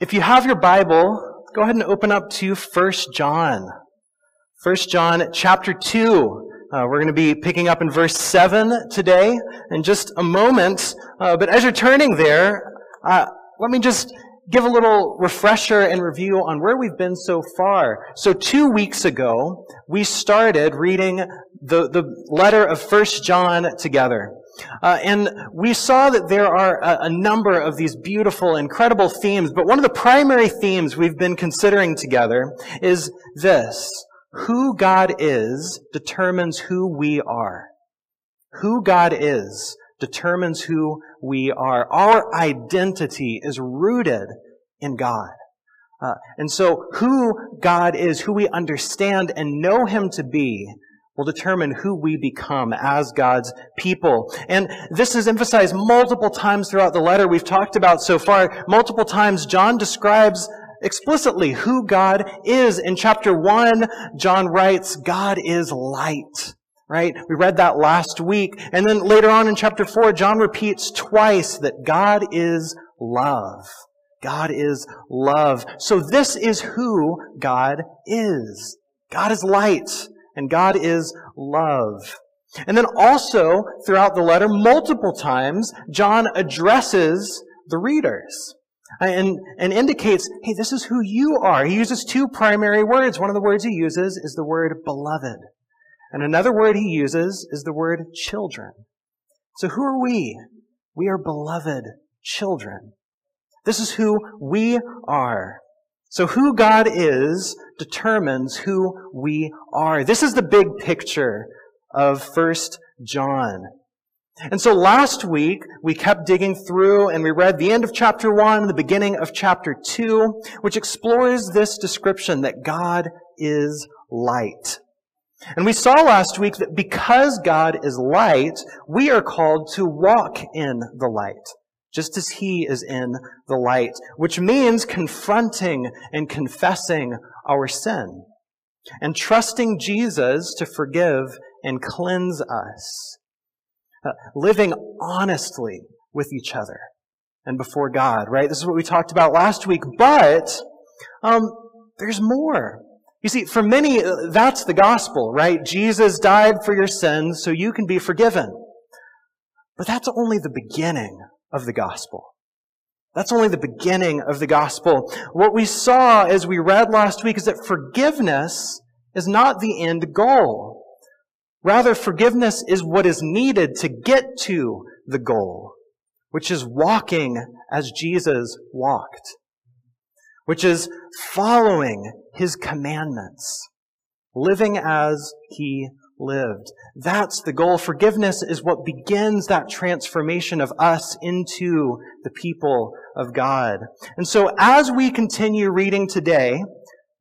If you have your Bible, go ahead and open up to 1 John. 1 John chapter 2. Uh, we're going to be picking up in verse 7 today in just a moment. Uh, but as you're turning there, uh, let me just give a little refresher and review on where we've been so far. So two weeks ago, we started reading the, the letter of 1 John together. Uh, and we saw that there are a, a, number of these beautiful, incredible themes, but one of the primary themes we've been considering together is this. Who God is determines who we are. Who God is determines who we are. Our identity is rooted in God. Uh, and so who God is, who we understand and know Him to be, will determine who we become as God's people. And this is emphasized multiple times throughout the letter we've talked about so far. Multiple times John describes explicitly who God is. In chapter 1, John writes, God is light. Right? We read that last week. And then later on in chapter 4, John repeats twice that God is love. God is love. So this is who God is. God is light and God is love. And then also, throughout the letter, multiple times, John addresses the readers and, and indicates, hey, this is who you are. He uses two primary words. One of the words he uses is the word beloved. And another word he uses is the word children. So who are we? We are beloved children. This is who we are. So who God is determines who we are. This is the big picture of First John. And so last week, we kept digging through and we read the end of chapter 1, the beginning of chapter 2, which explores this description that God is light. And we saw last week that because God is light, we are called to walk in the light just as he is in the light, which means confronting and confessing our sin and trusting Jesus to forgive and cleanse us, uh, living honestly with each other and before God, right? This is what we talked about last week, but um, there's more. You see, for many, uh, that's the gospel, right? Jesus died for your sins so you can be forgiven. But that's only the beginning of the gospel. That's only the beginning of the gospel. What we saw as we read last week is that forgiveness is not the end goal. Rather, forgiveness is what is needed to get to the goal, which is walking as Jesus walked, which is following his commandments, living as he lived. That's the goal. Forgiveness is what begins that transformation of us into the people of God. And so as we continue reading today,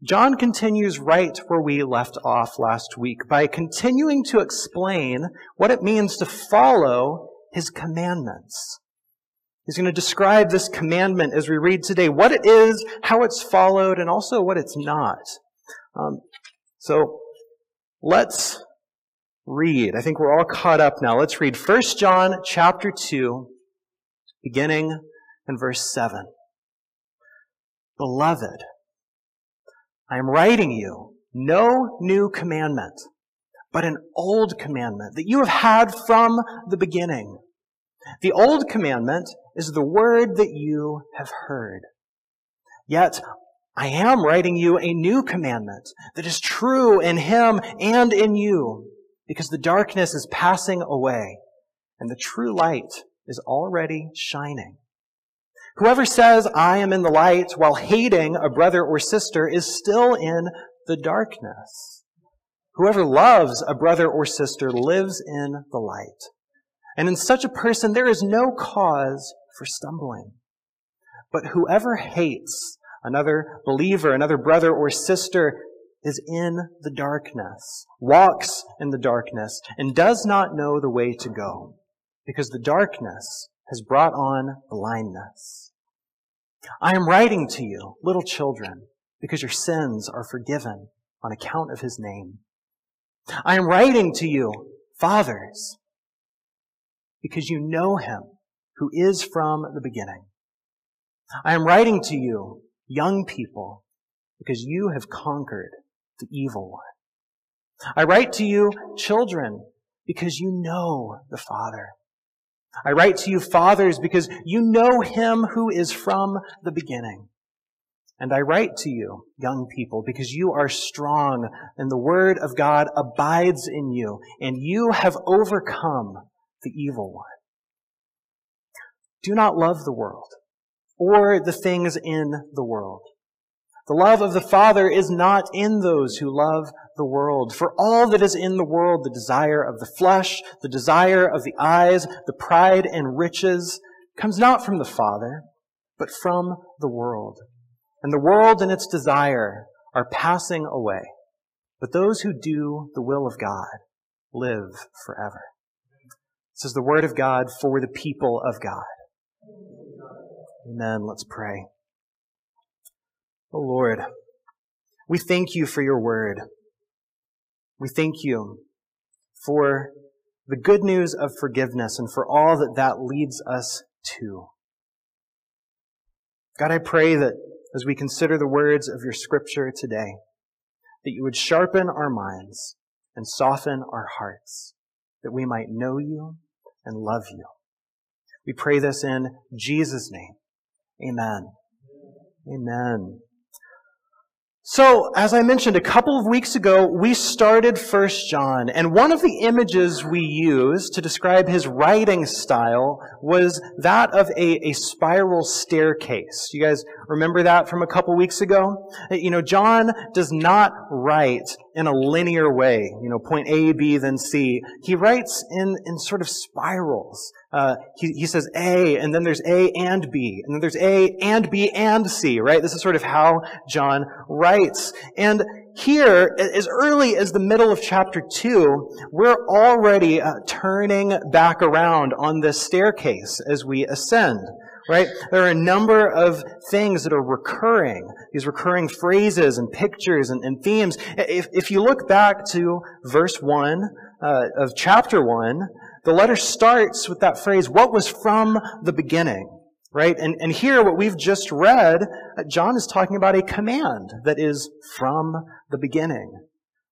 John continues right where we left off last week by continuing to explain what it means to follow his commandments. He's going to describe this commandment as we read today, what it is, how it's followed, and also what it's not. Um, so let's read. I think we're all caught up now. Let's read 1 John chapter 2, beginning in verse 7. Beloved, I am writing you no new commandment, but an old commandment that you have had from the beginning. The old commandment is the word that you have heard. Yet I am writing you a new commandment that is true in him and in you because the darkness is passing away and the true light is already shining. Whoever says, I am in the light while hating a brother or sister is still in the darkness. Whoever loves a brother or sister lives in the light. And in such a person, there is no cause for stumbling. But whoever hates another believer, another brother or sister, is in the darkness, walks in the darkness, and does not know the way to go, because the darkness has brought on blindness. I am writing to you, little children, because your sins are forgiven on account of his name. I am writing to you, fathers, because you know him who is from the beginning. I am writing to you, young people, because you have conquered the evil one. I write to you, children, because you know the Father. I write to you, fathers, because you know him who is from the beginning. And I write to you, young people, because you are strong and the word of God abides in you and you have overcome the evil one. Do not love the world or the things in the world. The love of the Father is not in those who love the world. For all that is in the world, the desire of the flesh, the desire of the eyes, the pride and riches, comes not from the Father, but from the world. And the world and its desire are passing away. But those who do the will of God live forever. This is the word of God for the people of God. Amen. Let's pray. Oh Lord, we thank you for your word. We thank you for the good news of forgiveness and for all that that leads us to. God, I pray that as we consider the words of your scripture today, that you would sharpen our minds and soften our hearts, that we might know you and love you. We pray this in Jesus' name. Amen. Amen. So, as I mentioned a couple of weeks ago, we started First John, and one of the images we used to describe his writing style was that of a, a spiral staircase. You guys remember that from a couple weeks ago? You know, John does not write in a linear way, you know, point A, B, then C. He writes in, in sort of spirals. Uh, he, he says A, and then there's A and B, and then there's A and B and C, right? This is sort of how John writes. And here, as early as the middle of chapter 2, we're already uh, turning back around on this staircase as we ascend right? There are a number of things that are recurring, these recurring phrases and pictures and, and themes. If, if you look back to verse 1 uh, of chapter 1, the letter starts with that phrase, what was from the beginning, right? And, and here, what we've just read, uh, John is talking about a command that is from the beginning,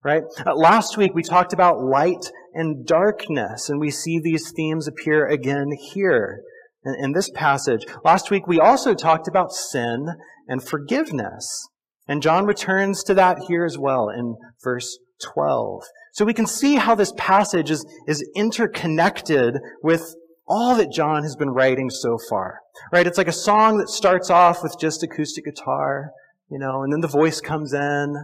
right? Uh, last week, we talked about light and darkness, and we see these themes appear again here in, this passage. Last week, we also talked about sin and forgiveness. And John returns to that here as well in verse 12. So we can see how this passage is, is interconnected with all that John has been writing so far. Right? It's like a song that starts off with just acoustic guitar, you know, and then the voice comes in,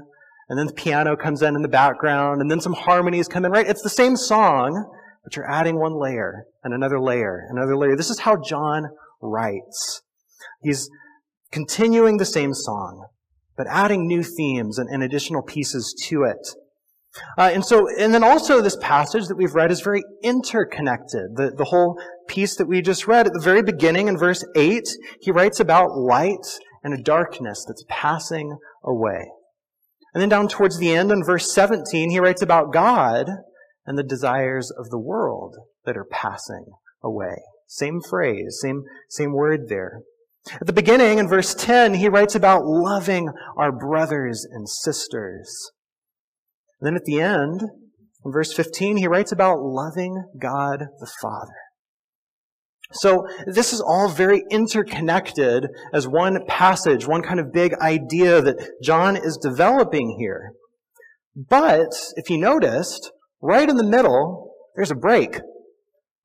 and then the piano comes in in the background, and then some harmonies come in, right? It's the same song, but you're adding one layer and another layer, another layer. This is how John writes. He's continuing the same song, but adding new themes and, and additional pieces to it. Uh, and so, and then also this passage that we've read is very interconnected. The, the whole piece that we just read at the very beginning in verse 8, he writes about light and a darkness that's passing away. And then down towards the end in verse 17, he writes about God and the desires of the world that are passing away. Same phrase, same, same word there. At the beginning in verse 10, he writes about loving our brothers and sisters. And then at the end, in verse 15, he writes about loving God the Father. So this is all very interconnected as one passage, one kind of big idea that John is developing here. But if you noticed, right in the middle, there's a break.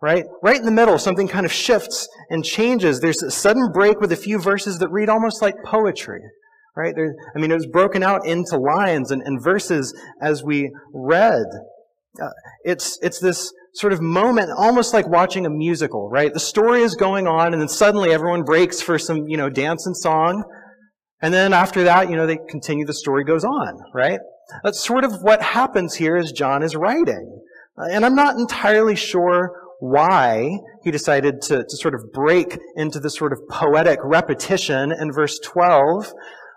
Right? Right in the middle, something kind of shifts and changes. There's a sudden break with a few verses that read almost like poetry right? There, I mean, it was broken out into lines and, and verses as we read. Uh, it's, it's this sort of moment, almost like watching a musical, right? The story is going on, and then suddenly everyone breaks for some, you know, dance and song. And then after that, you know, they continue, the story goes on, right? That's sort of what happens here as John is writing. Uh, and I'm not entirely sure why he decided to, to sort of break into this sort of poetic repetition in verse 12.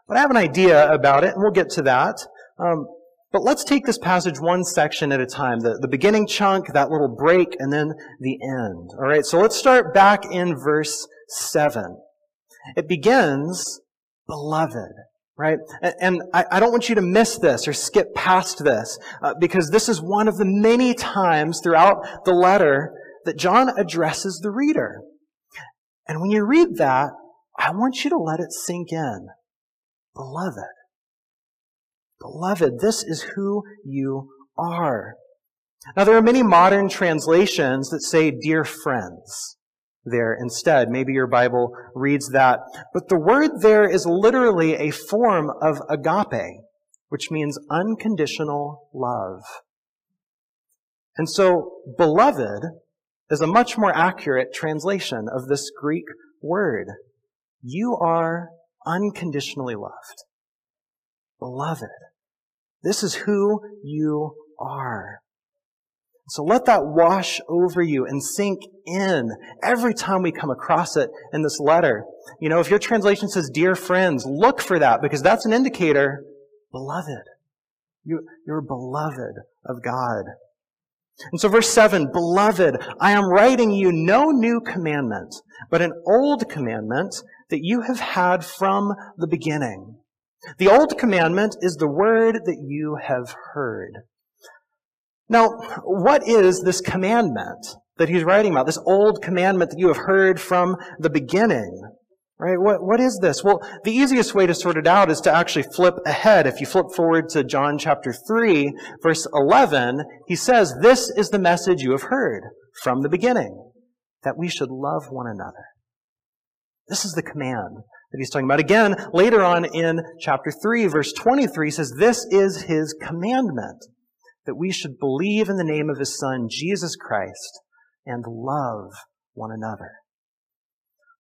But I have an idea about it, and we'll get to that. Um, but let's take this passage one section at a time. The, the beginning chunk, that little break, and then the end. All right, so let's start back in verse 7. It begins, beloved right? And I don't want you to miss this or skip past this uh, because this is one of the many times throughout the letter that John addresses the reader. And when you read that, I want you to let it sink in. Beloved. Beloved, this is who you are. Now, there are many modern translations that say, dear friends there instead. Maybe your Bible reads that. But the word there is literally a form of agape, which means unconditional love. And so, beloved is a much more accurate translation of this Greek word. You are unconditionally loved. Beloved. This is who you are. So let that wash over you and sink in every time we come across it in this letter. You know, if your translation says, dear friends, look for that because that's an indicator, beloved. You, you're beloved of God. And so verse 7, Beloved, I am writing you no new commandment, but an old commandment that you have had from the beginning. The old commandment is the word that you have heard. Now, what is this commandment that he's writing about? This old commandment that you have heard from the beginning. Right? What, what is this? Well, the easiest way to sort it out is to actually flip ahead. If you flip forward to John chapter 3, verse 11, he says, This is the message you have heard from the beginning, that we should love one another. This is the command that he's talking about. Again, later on in chapter 3, verse 23 he says, This is his commandment that we should believe in the name of his Son, Jesus Christ, and love one another.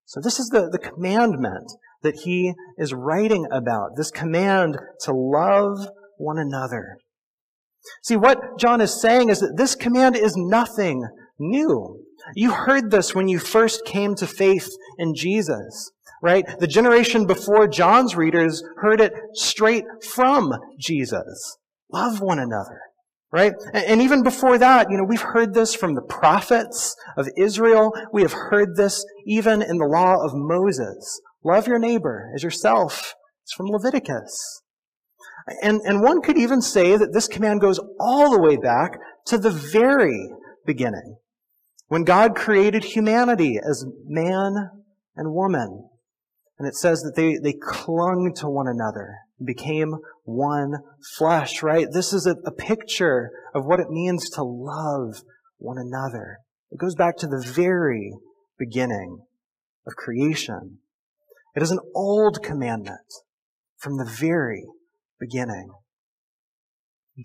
So this is the, the commandment that he is writing about, this command to love one another. See, what John is saying is that this command is nothing new. You heard this when you first came to faith in Jesus, right? The generation before John's readers heard it straight from Jesus. Love one another. Right? And even before that, you know, we've heard this from the prophets of Israel. We have heard this even in the law of Moses. Love your neighbor as yourself. It's from Leviticus. And, and one could even say that this command goes all the way back to the very beginning. When God created humanity as man and woman. And it says that they, they clung to one another became one flesh, right? This is a, a, picture of what it means to love one another. It goes back to the very beginning of creation. It is an old commandment from the very beginning.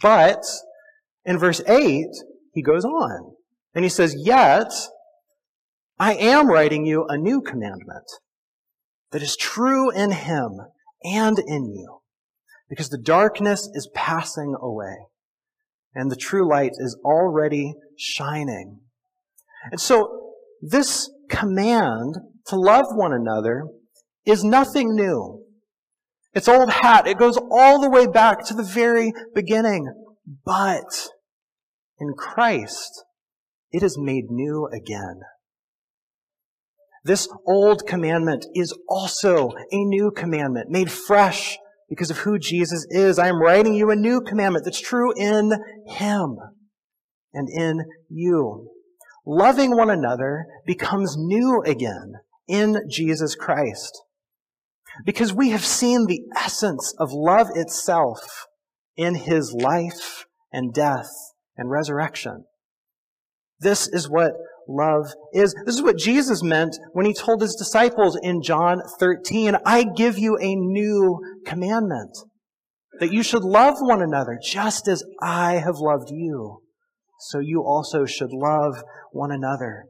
But in verse 8, he goes on and he says, Yet I am writing you a new commandment that is true in him and in you because the darkness is passing away and the true light is already shining. And so this command to love one another is nothing new. It's old hat. It goes all the way back to the very beginning. But in Christ, it is made new again. This old commandment is also a new commandment, made fresh because of who Jesus is. I am writing you a new commandment that's true in Him and in you. Loving one another becomes new again in Jesus Christ. Because we have seen the essence of love itself in His life and death and resurrection. This is what love is. This is what Jesus meant when he told his disciples in John 13, I give you a new commandment that you should love one another just as I have loved you. So you also should love one another.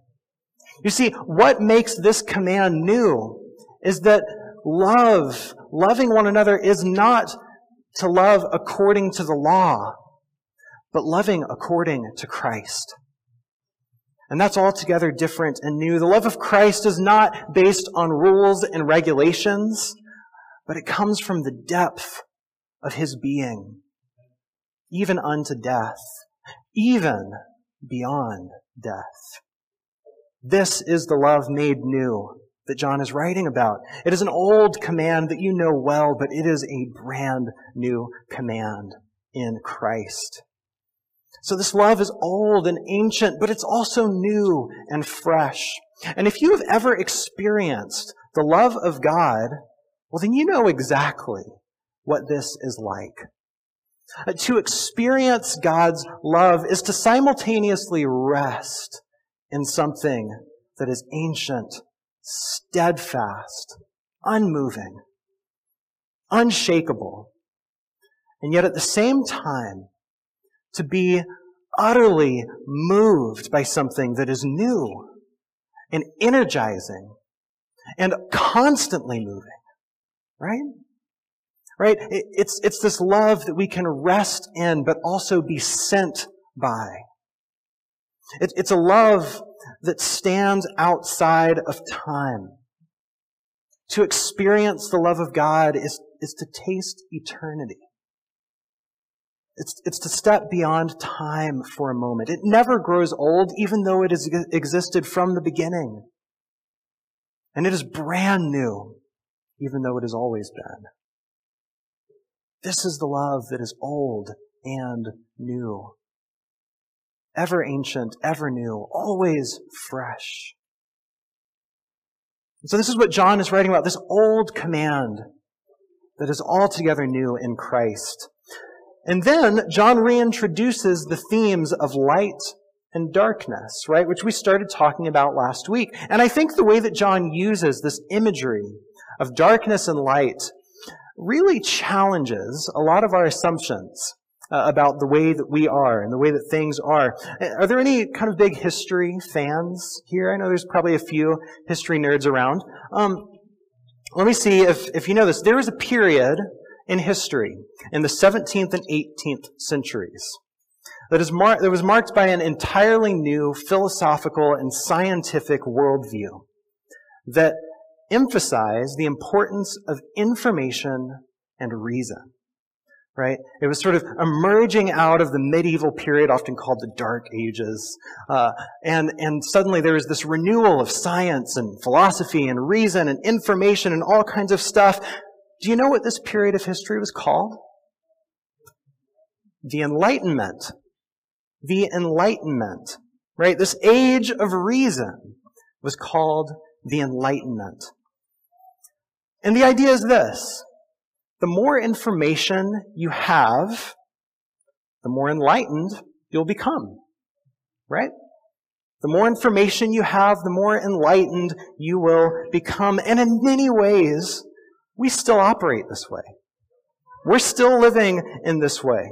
You see, what makes this command new is that love, loving one another is not to love according to the law, but loving according to Christ. And that's altogether different and new. The love of Christ is not based on rules and regulations, but it comes from the depth of his being, even unto death, even beyond death. This is the love made new that John is writing about. It is an old command that you know well, but it is a brand new command in Christ. So this love is old and ancient, but it's also new and fresh. And if you have ever experienced the love of God, well, then you know exactly what this is like. Uh, to experience God's love is to simultaneously rest in something that is ancient, steadfast, unmoving, unshakable, and yet at the same time, to be utterly moved by something that is new and energizing and constantly moving. Right? Right? It's, it's this love that we can rest in, but also be sent by. It, it's a love that stands outside of time. To experience the love of God is, is to taste eternity. It's, it's to step beyond time for a moment. It never grows old, even though it has existed from the beginning. And it is brand new, even though it has always been. This is the love that is old and new. Ever ancient, ever new, always fresh. so this is what John is writing about, this old command that is altogether new in Christ. And then John reintroduces the themes of light and darkness, right? Which we started talking about last week. And I think the way that John uses this imagery of darkness and light really challenges a lot of our assumptions uh, about the way that we are and the way that things are. Are there any kind of big history fans here? I know there's probably a few history nerds around. Um, let me see if, if you know this. There was a period in history in the 17th and 18th centuries that, is mar- that was marked by an entirely new philosophical and scientific worldview that emphasized the importance of information and reason. Right? It was sort of emerging out of the medieval period, often called the Dark Ages. Uh, and, and suddenly there was this renewal of science and philosophy and reason and information and all kinds of stuff do you know what this period of history was called? The Enlightenment. The Enlightenment. Right? This age of reason was called the Enlightenment. And the idea is this. The more information you have, the more enlightened you'll become. Right? The more information you have, the more enlightened you will become. And in many ways, we still operate this way. We're still living in this way.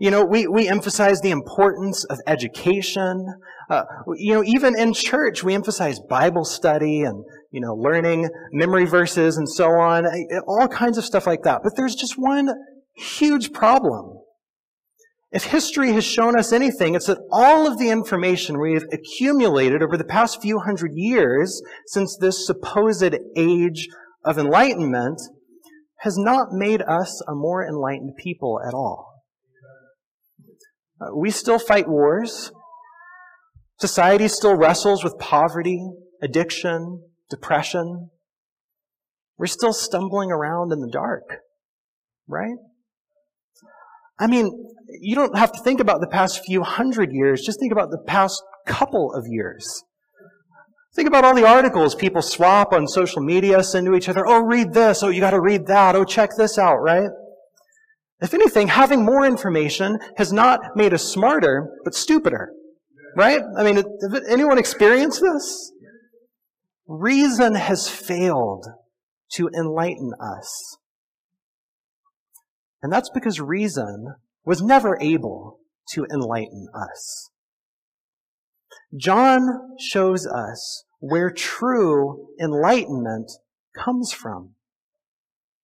You know, we, we emphasize the importance of education. Uh, you know, even in church, we emphasize Bible study and, you know, learning memory verses and so on, all kinds of stuff like that. But there's just one huge problem. If history has shown us anything, it's that all of the information we've accumulated over the past few hundred years since this supposed age of enlightenment has not made us a more enlightened people at all. Uh, we still fight wars. Society still wrestles with poverty, addiction, depression. We're still stumbling around in the dark, right? I mean, you don't have to think about the past few hundred years, just think about the past couple of years. Think about all the articles people swap on social media, send to each other. Oh, read this. Oh, you got to read that. Oh, check this out, right? If anything, having more information has not made us smarter, but stupider. Right? I mean, have anyone experienced this? Reason has failed to enlighten us. And that's because reason was never able to enlighten us. John shows us where true enlightenment comes from.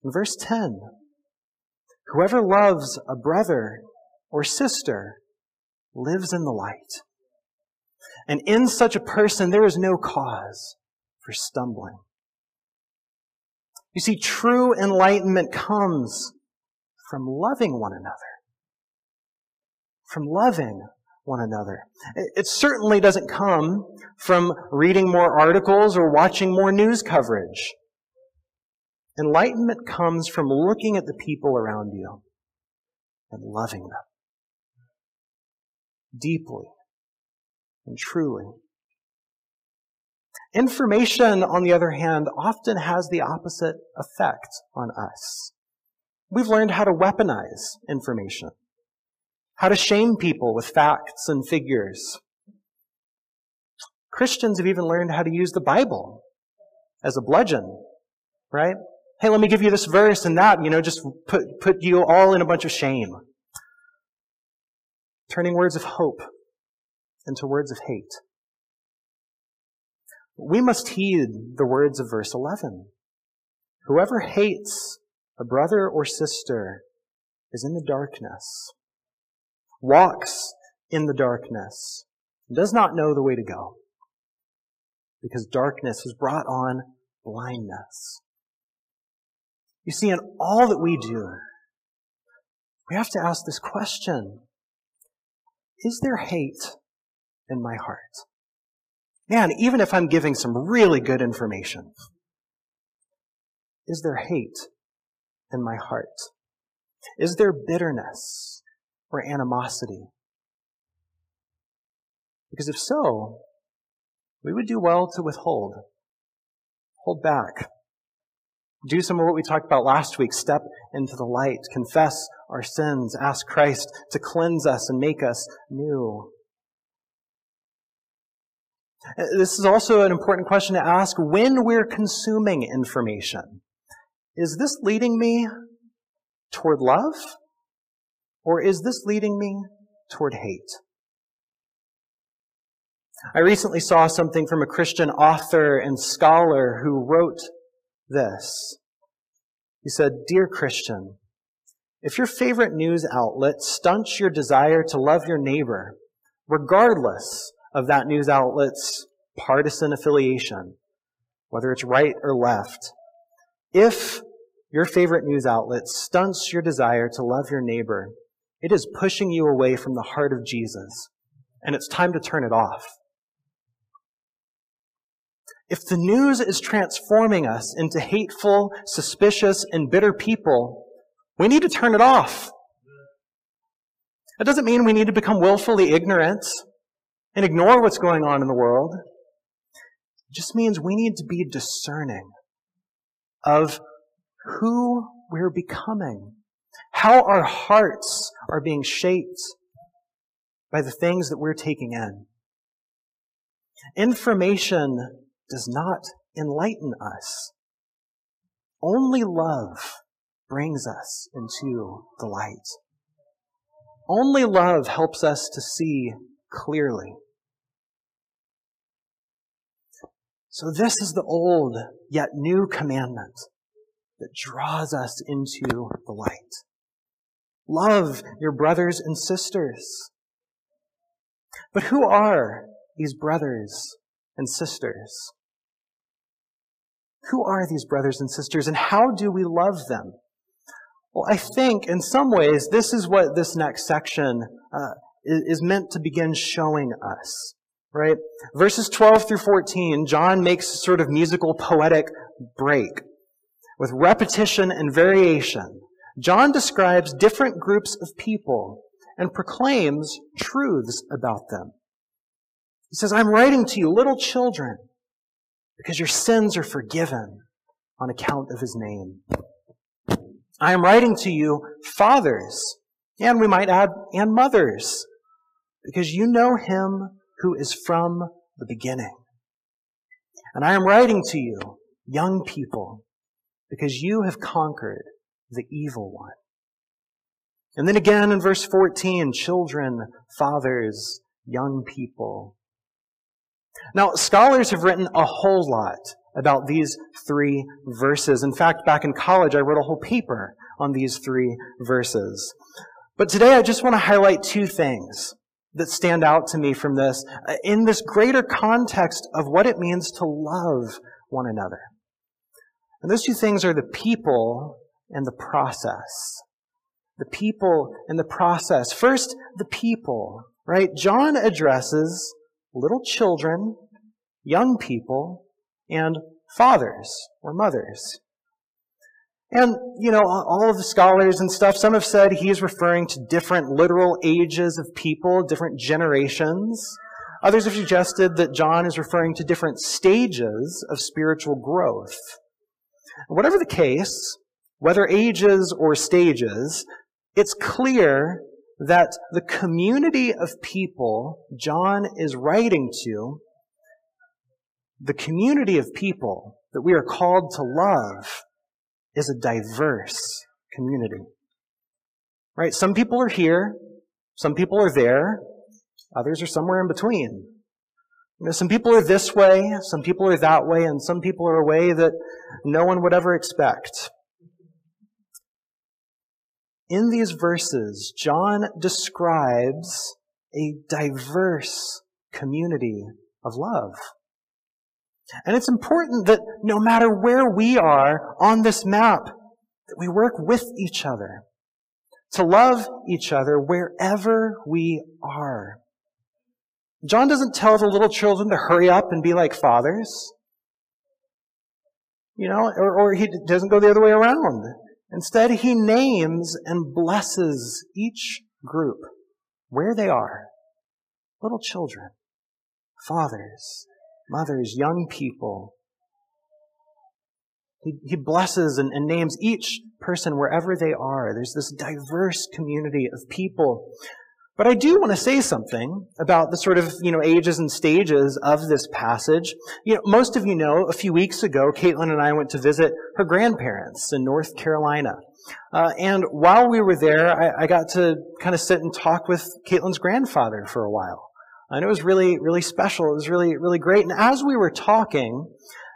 In verse 10, whoever loves a brother or sister lives in the light. And in such a person, there is no cause for stumbling. You see, true enlightenment comes from loving one another. From loving one another. It certainly doesn't come from reading more articles or watching more news coverage. Enlightenment comes from looking at the people around you and loving them deeply and truly. Information, on the other hand, often has the opposite effect on us. We've learned how to weaponize information, how to shame people with facts and figures. Christians have even learned how to use the Bible as a bludgeon, right? Hey, let me give you this verse and that, you know, just put, put you all in a bunch of shame. Turning words of hope into words of hate. We must heed the words of verse 11. Whoever hates a brother or sister is in the darkness, walks in the darkness, does not know the way to go, because darkness has brought on blindness. You see, in all that we do, we have to ask this question Is there hate in my heart? Man, even if I'm giving some really good information, is there hate in my heart? Is there bitterness or animosity? Because if so, we would do well to withhold, hold back, do some of what we talked about last week. Step into the light, confess our sins, ask Christ to cleanse us and make us new. This is also an important question to ask when we're consuming information. Is this leading me toward love? Or is this leading me toward hate? I recently saw something from a Christian author and scholar who wrote this. He said, Dear Christian, if your favorite news outlet stunts your desire to love your neighbor, regardless of that news outlet's partisan affiliation, whether it's right or left, if your favorite news outlet stunts your desire to love your neighbor, it is pushing you away from the heart of Jesus, and it's time to turn it off. If the news is transforming us into hateful, suspicious, and bitter people, we need to turn it off. That doesn't mean we need to become willfully ignorant and ignore what's going on in the world. It just means we need to be discerning of who we're becoming, how our hearts are being shaped by the things that we're taking in. Information does not enlighten us. Only love brings us into the light. Only love helps us to see clearly. So this is the old yet new commandment that draws us into the light. Love your brothers and sisters. But who are these brothers and sisters? Who are these brothers and sisters and how do we love them? Well, I think in some ways this is what this next section uh, is meant to begin showing us. Right? Verses 12 through 14, John makes a sort of musical poetic break. With repetition and variation, John describes different groups of people and proclaims truths about them. He says, I'm writing to you, little children, because your sins are forgiven on account of his name. I am writing to you, fathers, and we might add, and mothers, because you know him who is from the beginning. And I am writing to you, young people, because you have conquered the evil one. And then again in verse 14, children, fathers, young people. Now, scholars have written a whole lot about these three verses. In fact, back in college, I wrote a whole paper on these three verses. But today I just want to highlight two things that stand out to me from this uh, in this greater context of what it means to love one another. And those two things are the people and the process. The people and the process. First, the people. right? John addresses little children, young people, and fathers or mothers. And, you know, all of the scholars and stuff, some have said he is referring to different literal ages of people, different generations. Others have suggested that John is referring to different stages of spiritual growth. Whatever the case, whether ages or stages, it's clear that the community of people John is writing to, the community of people that we are called to love, is a diverse community. Right? Some people are here, some people are there, others are somewhere in between. You know, some people are this way, some people are that way, and some people are a way that no one would ever expect. In these verses, John describes a diverse community of love. And it's important that no matter where we are on this map, that we work with each other, to love each other wherever we are. John doesn't tell the little children to hurry up and be like fathers. You know, or, or he doesn't go the other way around. Instead, he names and blesses each group where they are. Little children, fathers, mothers, young people. He, he blesses and, and names each person wherever they are. There's this diverse community of people but I do want to say something about the sort of, you know, ages and stages of this passage. You know, most of you know, a few weeks ago, Caitlin and I went to visit her grandparents in North Carolina. Uh, and while we were there, I, I got to kind of sit and talk with Caitlin's grandfather for a while. And it was really, really special. It was really, really great. And as we were talking,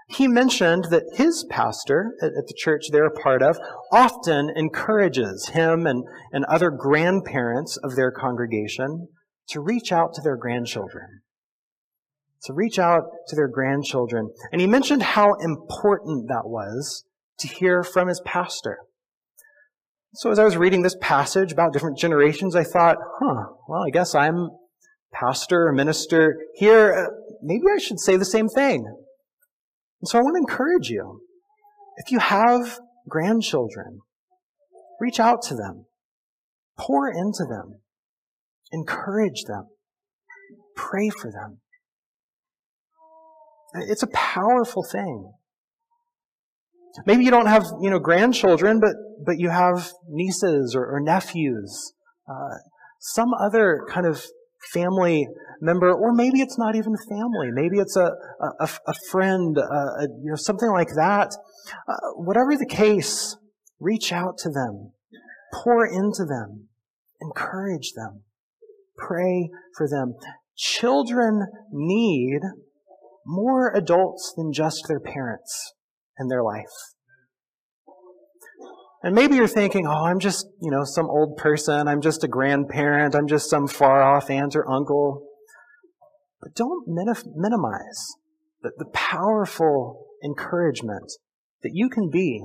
he mentioned that his pastor at, the church they're a part of often encourages him and, and other grandparents of their congregation to reach out to their grandchildren. To reach out to their grandchildren. And he mentioned how important that was to hear from his pastor. So as I was reading this passage about different generations, I thought, huh, well, I guess I'm pastor or minister here. Uh, maybe I should say the same thing. And so I want to encourage you. If you have grandchildren, reach out to them. Pour into them. Encourage them. Pray for them. It's a powerful thing. Maybe you don't have, you know, grandchildren, but, but you have nieces or, or nephews, uh, some other kind of family member, or maybe it's not even family. Maybe it's a, a, a friend, a, you know, something like that. Uh, whatever the case, reach out to them, pour into them, encourage them, pray for them. Children need more adults than just their parents in their life. And maybe you're thinking, oh, I'm just, you know, some old person. I'm just a grandparent. I'm just some far off aunt or uncle. But don't minimize the, the powerful encouragement that you can be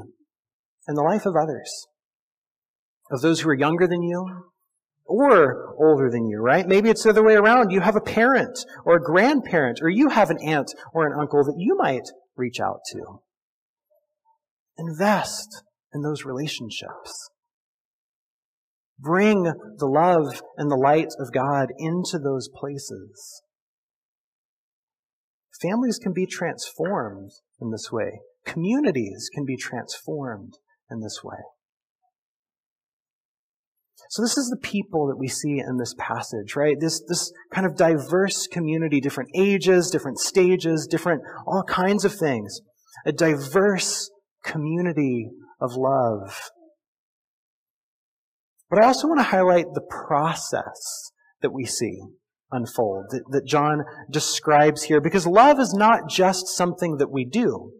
in the life of others, of those who are younger than you or older than you, right? Maybe it's the other way around. You have a parent or a grandparent, or you have an aunt or an uncle that you might reach out to. Invest in those relationships. Bring the love and the light of God into those places. Families can be transformed in this way. Communities can be transformed in this way. So this is the people that we see in this passage, right? This, this kind of diverse community, different ages, different stages, different, all kinds of things. A diverse community of love. But I also want to highlight the process that we see unfold, that, that John describes here, because love is not just something that we do.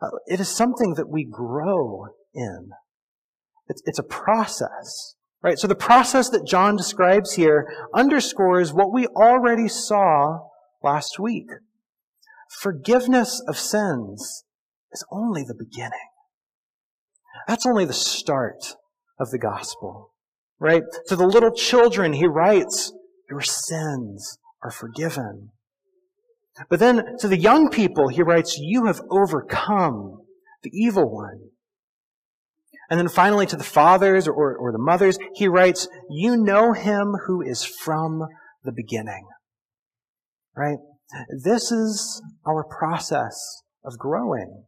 Uh, it is something that we grow in. It's, it's a process, right? So the process that John describes here underscores what we already saw last week. Forgiveness of sins is only the beginning. That's only the start of the gospel, right? To the little children, he writes, Your sins are forgiven. But then to the young people, he writes, You have overcome the evil one. And then finally to the fathers or, or the mothers, he writes, You know him who is from the beginning. Right? This is our process of growing.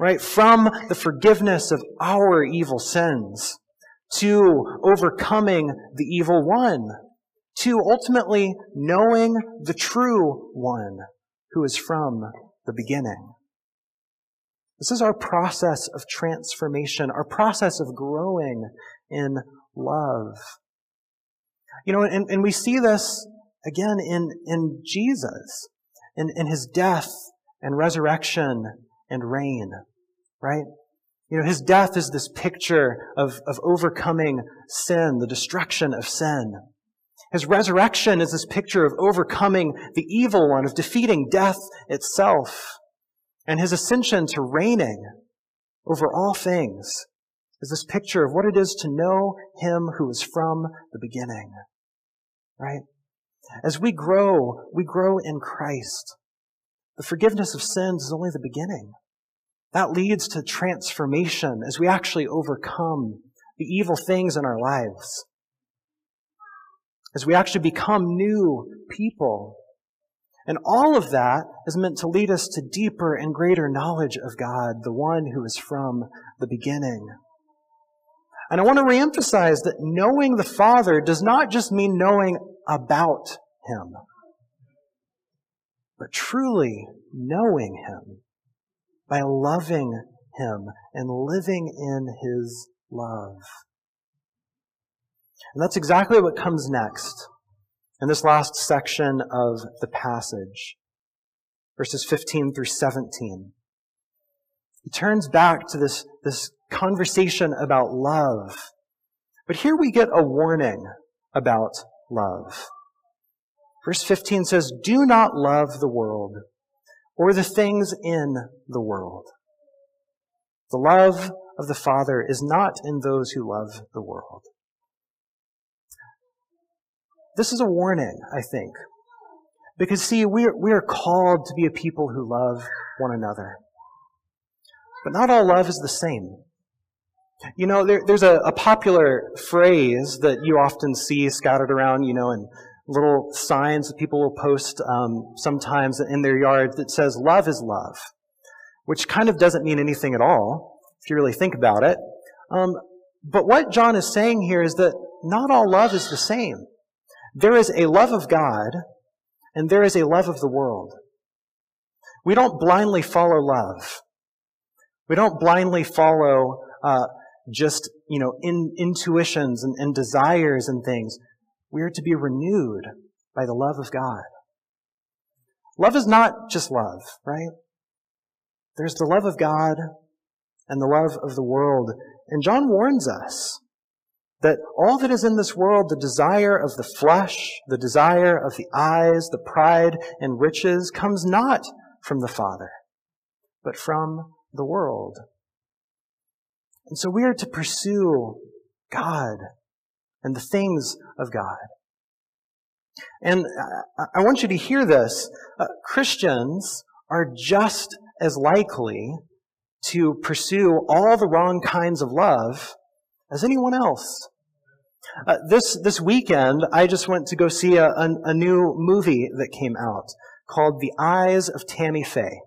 Right? From the forgiveness of our evil sins to overcoming the evil one to ultimately knowing the true one who is from the beginning. This is our process of transformation, our process of growing in love. You know, and, and we see this again in, in Jesus, in, in his death and resurrection and reign, right? You know, his death is this picture of, of overcoming sin, the destruction of sin. His resurrection is this picture of overcoming the evil one, of defeating death itself. And his ascension to reigning over all things is this picture of what it is to know him who is from the beginning. Right? As we grow, we grow in Christ. The forgiveness of sins is only the beginning. That leads to transformation as we actually overcome the evil things in our lives as we actually become new people. And all of that is meant to lead us to deeper and greater knowledge of God, the one who is from the beginning. And I want to reemphasize that knowing the Father does not just mean knowing about Him, but truly knowing Him by loving Him and living in His love. And that's exactly what comes next in this last section of the passage, verses 15 through 17. He turns back to this, this conversation about love. But here we get a warning about love. Verse 15 says, Do not love the world or the things in the world. The love of the Father is not in those who love the world. This is a warning, I think. Because see, we are, we are called to be a people who love one another. But not all love is the same. You know, there, there's a, a, popular phrase that you often see scattered around, you know, in little signs that people will post um, sometimes in their yard that says, love is love, which kind of doesn't mean anything at all, if you really think about it. Um, but what John is saying here is that not all love is the same. There is a love of God and there is a love of the world. We don't blindly follow love. We don't blindly follow uh, just, you know, in, intuitions and, and desires and things. We are to be renewed by the love of God. Love is not just love, right? There's the love of God and the love of the world. And John warns us that all that is in this world, the desire of the flesh, the desire of the eyes, the pride and riches, comes not from the Father, but from the world. And so we are to pursue God and the things of God. And I want you to hear this. Uh, Christians are just as likely to pursue all the wrong kinds of love as anyone else. Uh, this this weekend, I just went to go see a, a, a, new movie that came out called The Eyes of Tammy Faye.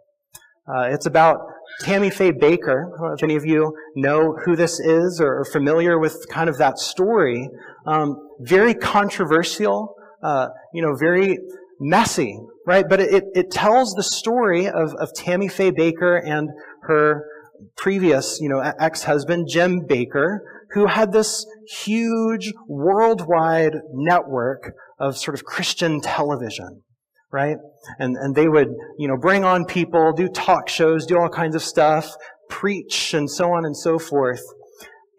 Uh, it's about Tammy Faye Bakker. if any of you know who this is or are familiar with kind of that story, um, very controversial, uh, you know, very messy, right? But it, it tells the story of, of Tammy Faye Bakker and her previous, you know, ex-husband, Jim Bakker, who had this huge worldwide network of sort of Christian television, right? And, and they would, you know, bring on people, do talk shows, do all kinds of stuff, preach, and so on and so forth.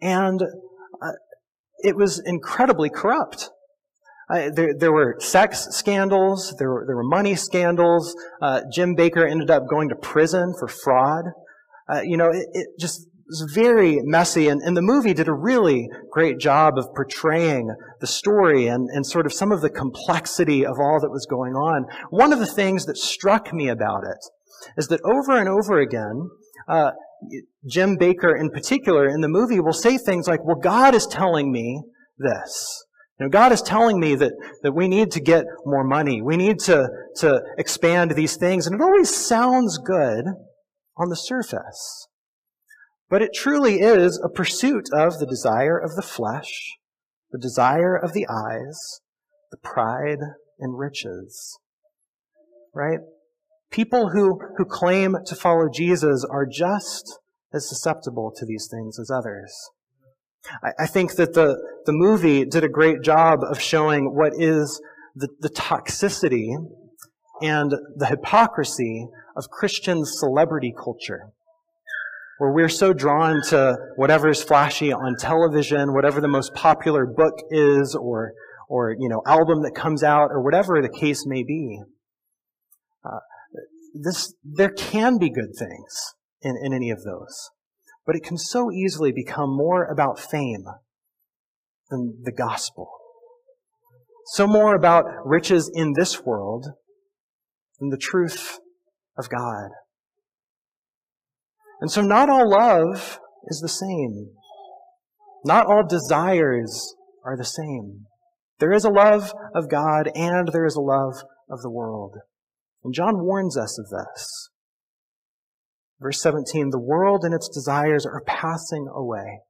And uh, it was incredibly corrupt. Uh, there, there, were sex scandals, there were, there were money scandals. Uh, Jim Bakker ended up going to prison for fraud. Uh, you know, it, it, just was very messy, and, and the movie did a really great job of portraying the story and, and sort of some of the complexity of all that was going on. One of the things that struck me about it is that over and over again, uh, Jim Bakker in particular in the movie will say things like, well, God is telling me this. You know, God is telling me that, that we need to get more money. We need to, to expand these things. And it always sounds good on the surface. But it truly is a pursuit of the desire of the flesh, the desire of the eyes, the pride and riches. Right? People who, who claim to follow Jesus are just as susceptible to these things as others. I, I think that the, the movie did a great job of showing what is the, the toxicity and the hypocrisy of Christian celebrity culture where we're so drawn to whatever is flashy on television, whatever the most popular book is, or, or, you know, album that comes out, or whatever the case may be. Uh, this, there can be good things in, in any of those. But it can so easily become more about fame than the gospel. So more about riches in this world than the truth of God. And so not all love is the same. Not all desires are the same. There is a love of God and there is a love of the world. And John warns us of this. Verse 17, the world and its desires are passing away.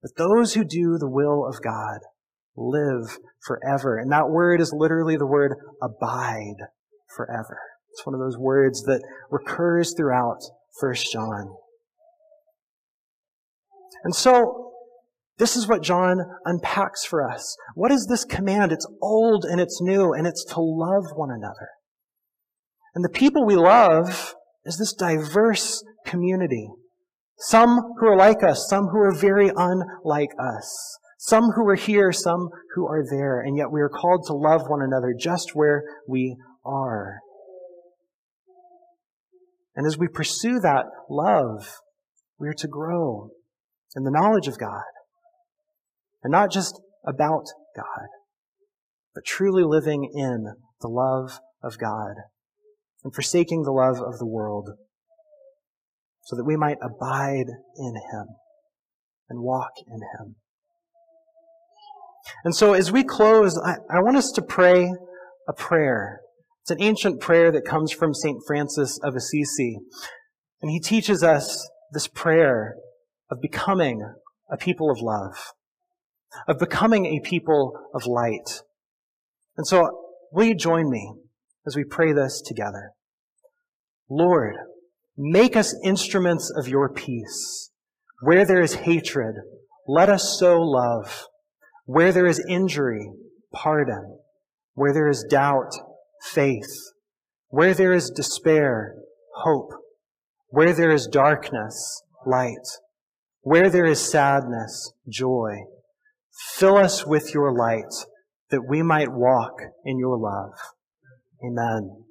But those who do the will of God live forever. And that word is literally the word abide forever. It's one of those words that recurs throughout First John. And so, this is what John unpacks for us. What is this command? It's old and it's new, and it's to love one another. And the people we love is this diverse community. Some who are like us, some who are very unlike us. Some who are here, some who are there, and yet we are called to love one another just where we are. And as we pursue that love, we are to grow in the knowledge of God. And not just about God, but truly living in the love of God and forsaking the love of the world so that we might abide in Him and walk in Him. And so as we close, I, I want us to pray a prayer it's an ancient prayer that comes from St. Francis of Assisi. And he teaches us this prayer of becoming a people of love, of becoming a people of light. And so, will you join me as we pray this together? Lord, make us instruments of your peace. Where there is hatred, let us sow love. Where there is injury, pardon. Where there is doubt, faith. Where there is despair, hope. Where there is darkness, light. Where there is sadness, joy. Fill us with your light that we might walk in your love. Amen.